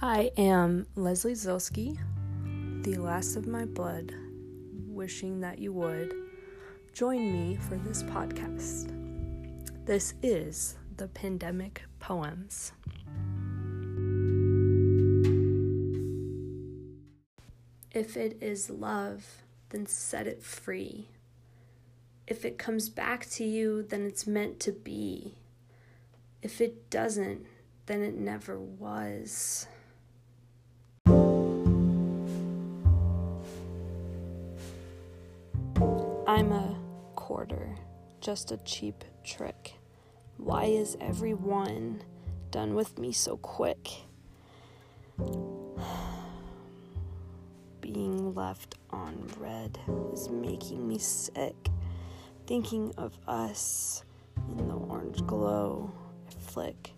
I am Leslie Zilski, the last of my blood, wishing that you would join me for this podcast. This is the Pandemic Poems. If it is love, then set it free. If it comes back to you, then it's meant to be. If it doesn't, then it never was. I'm a quarter, just a cheap trick. Why is everyone done with me so quick? Being left on red is making me sick. Thinking of us in the orange glow, I flick.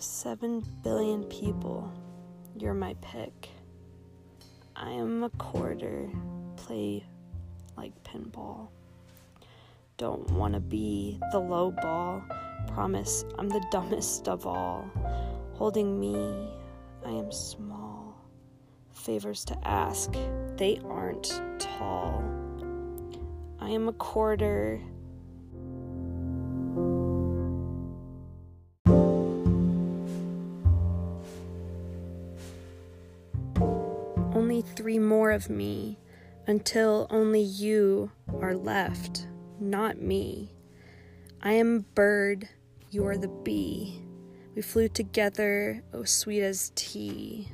Seven billion people, you're my pick. I am a quarter, play like pinball. Don't wanna be the low ball. Promise I'm the dumbest of all. Holding me, I am small. Favors to ask, they aren't tall. I am a quarter. Only three more of me until only you are left, not me. I am bird, you are the bee. We flew together, oh sweet as tea.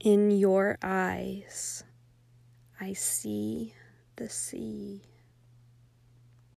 In your eyes, I see the sea.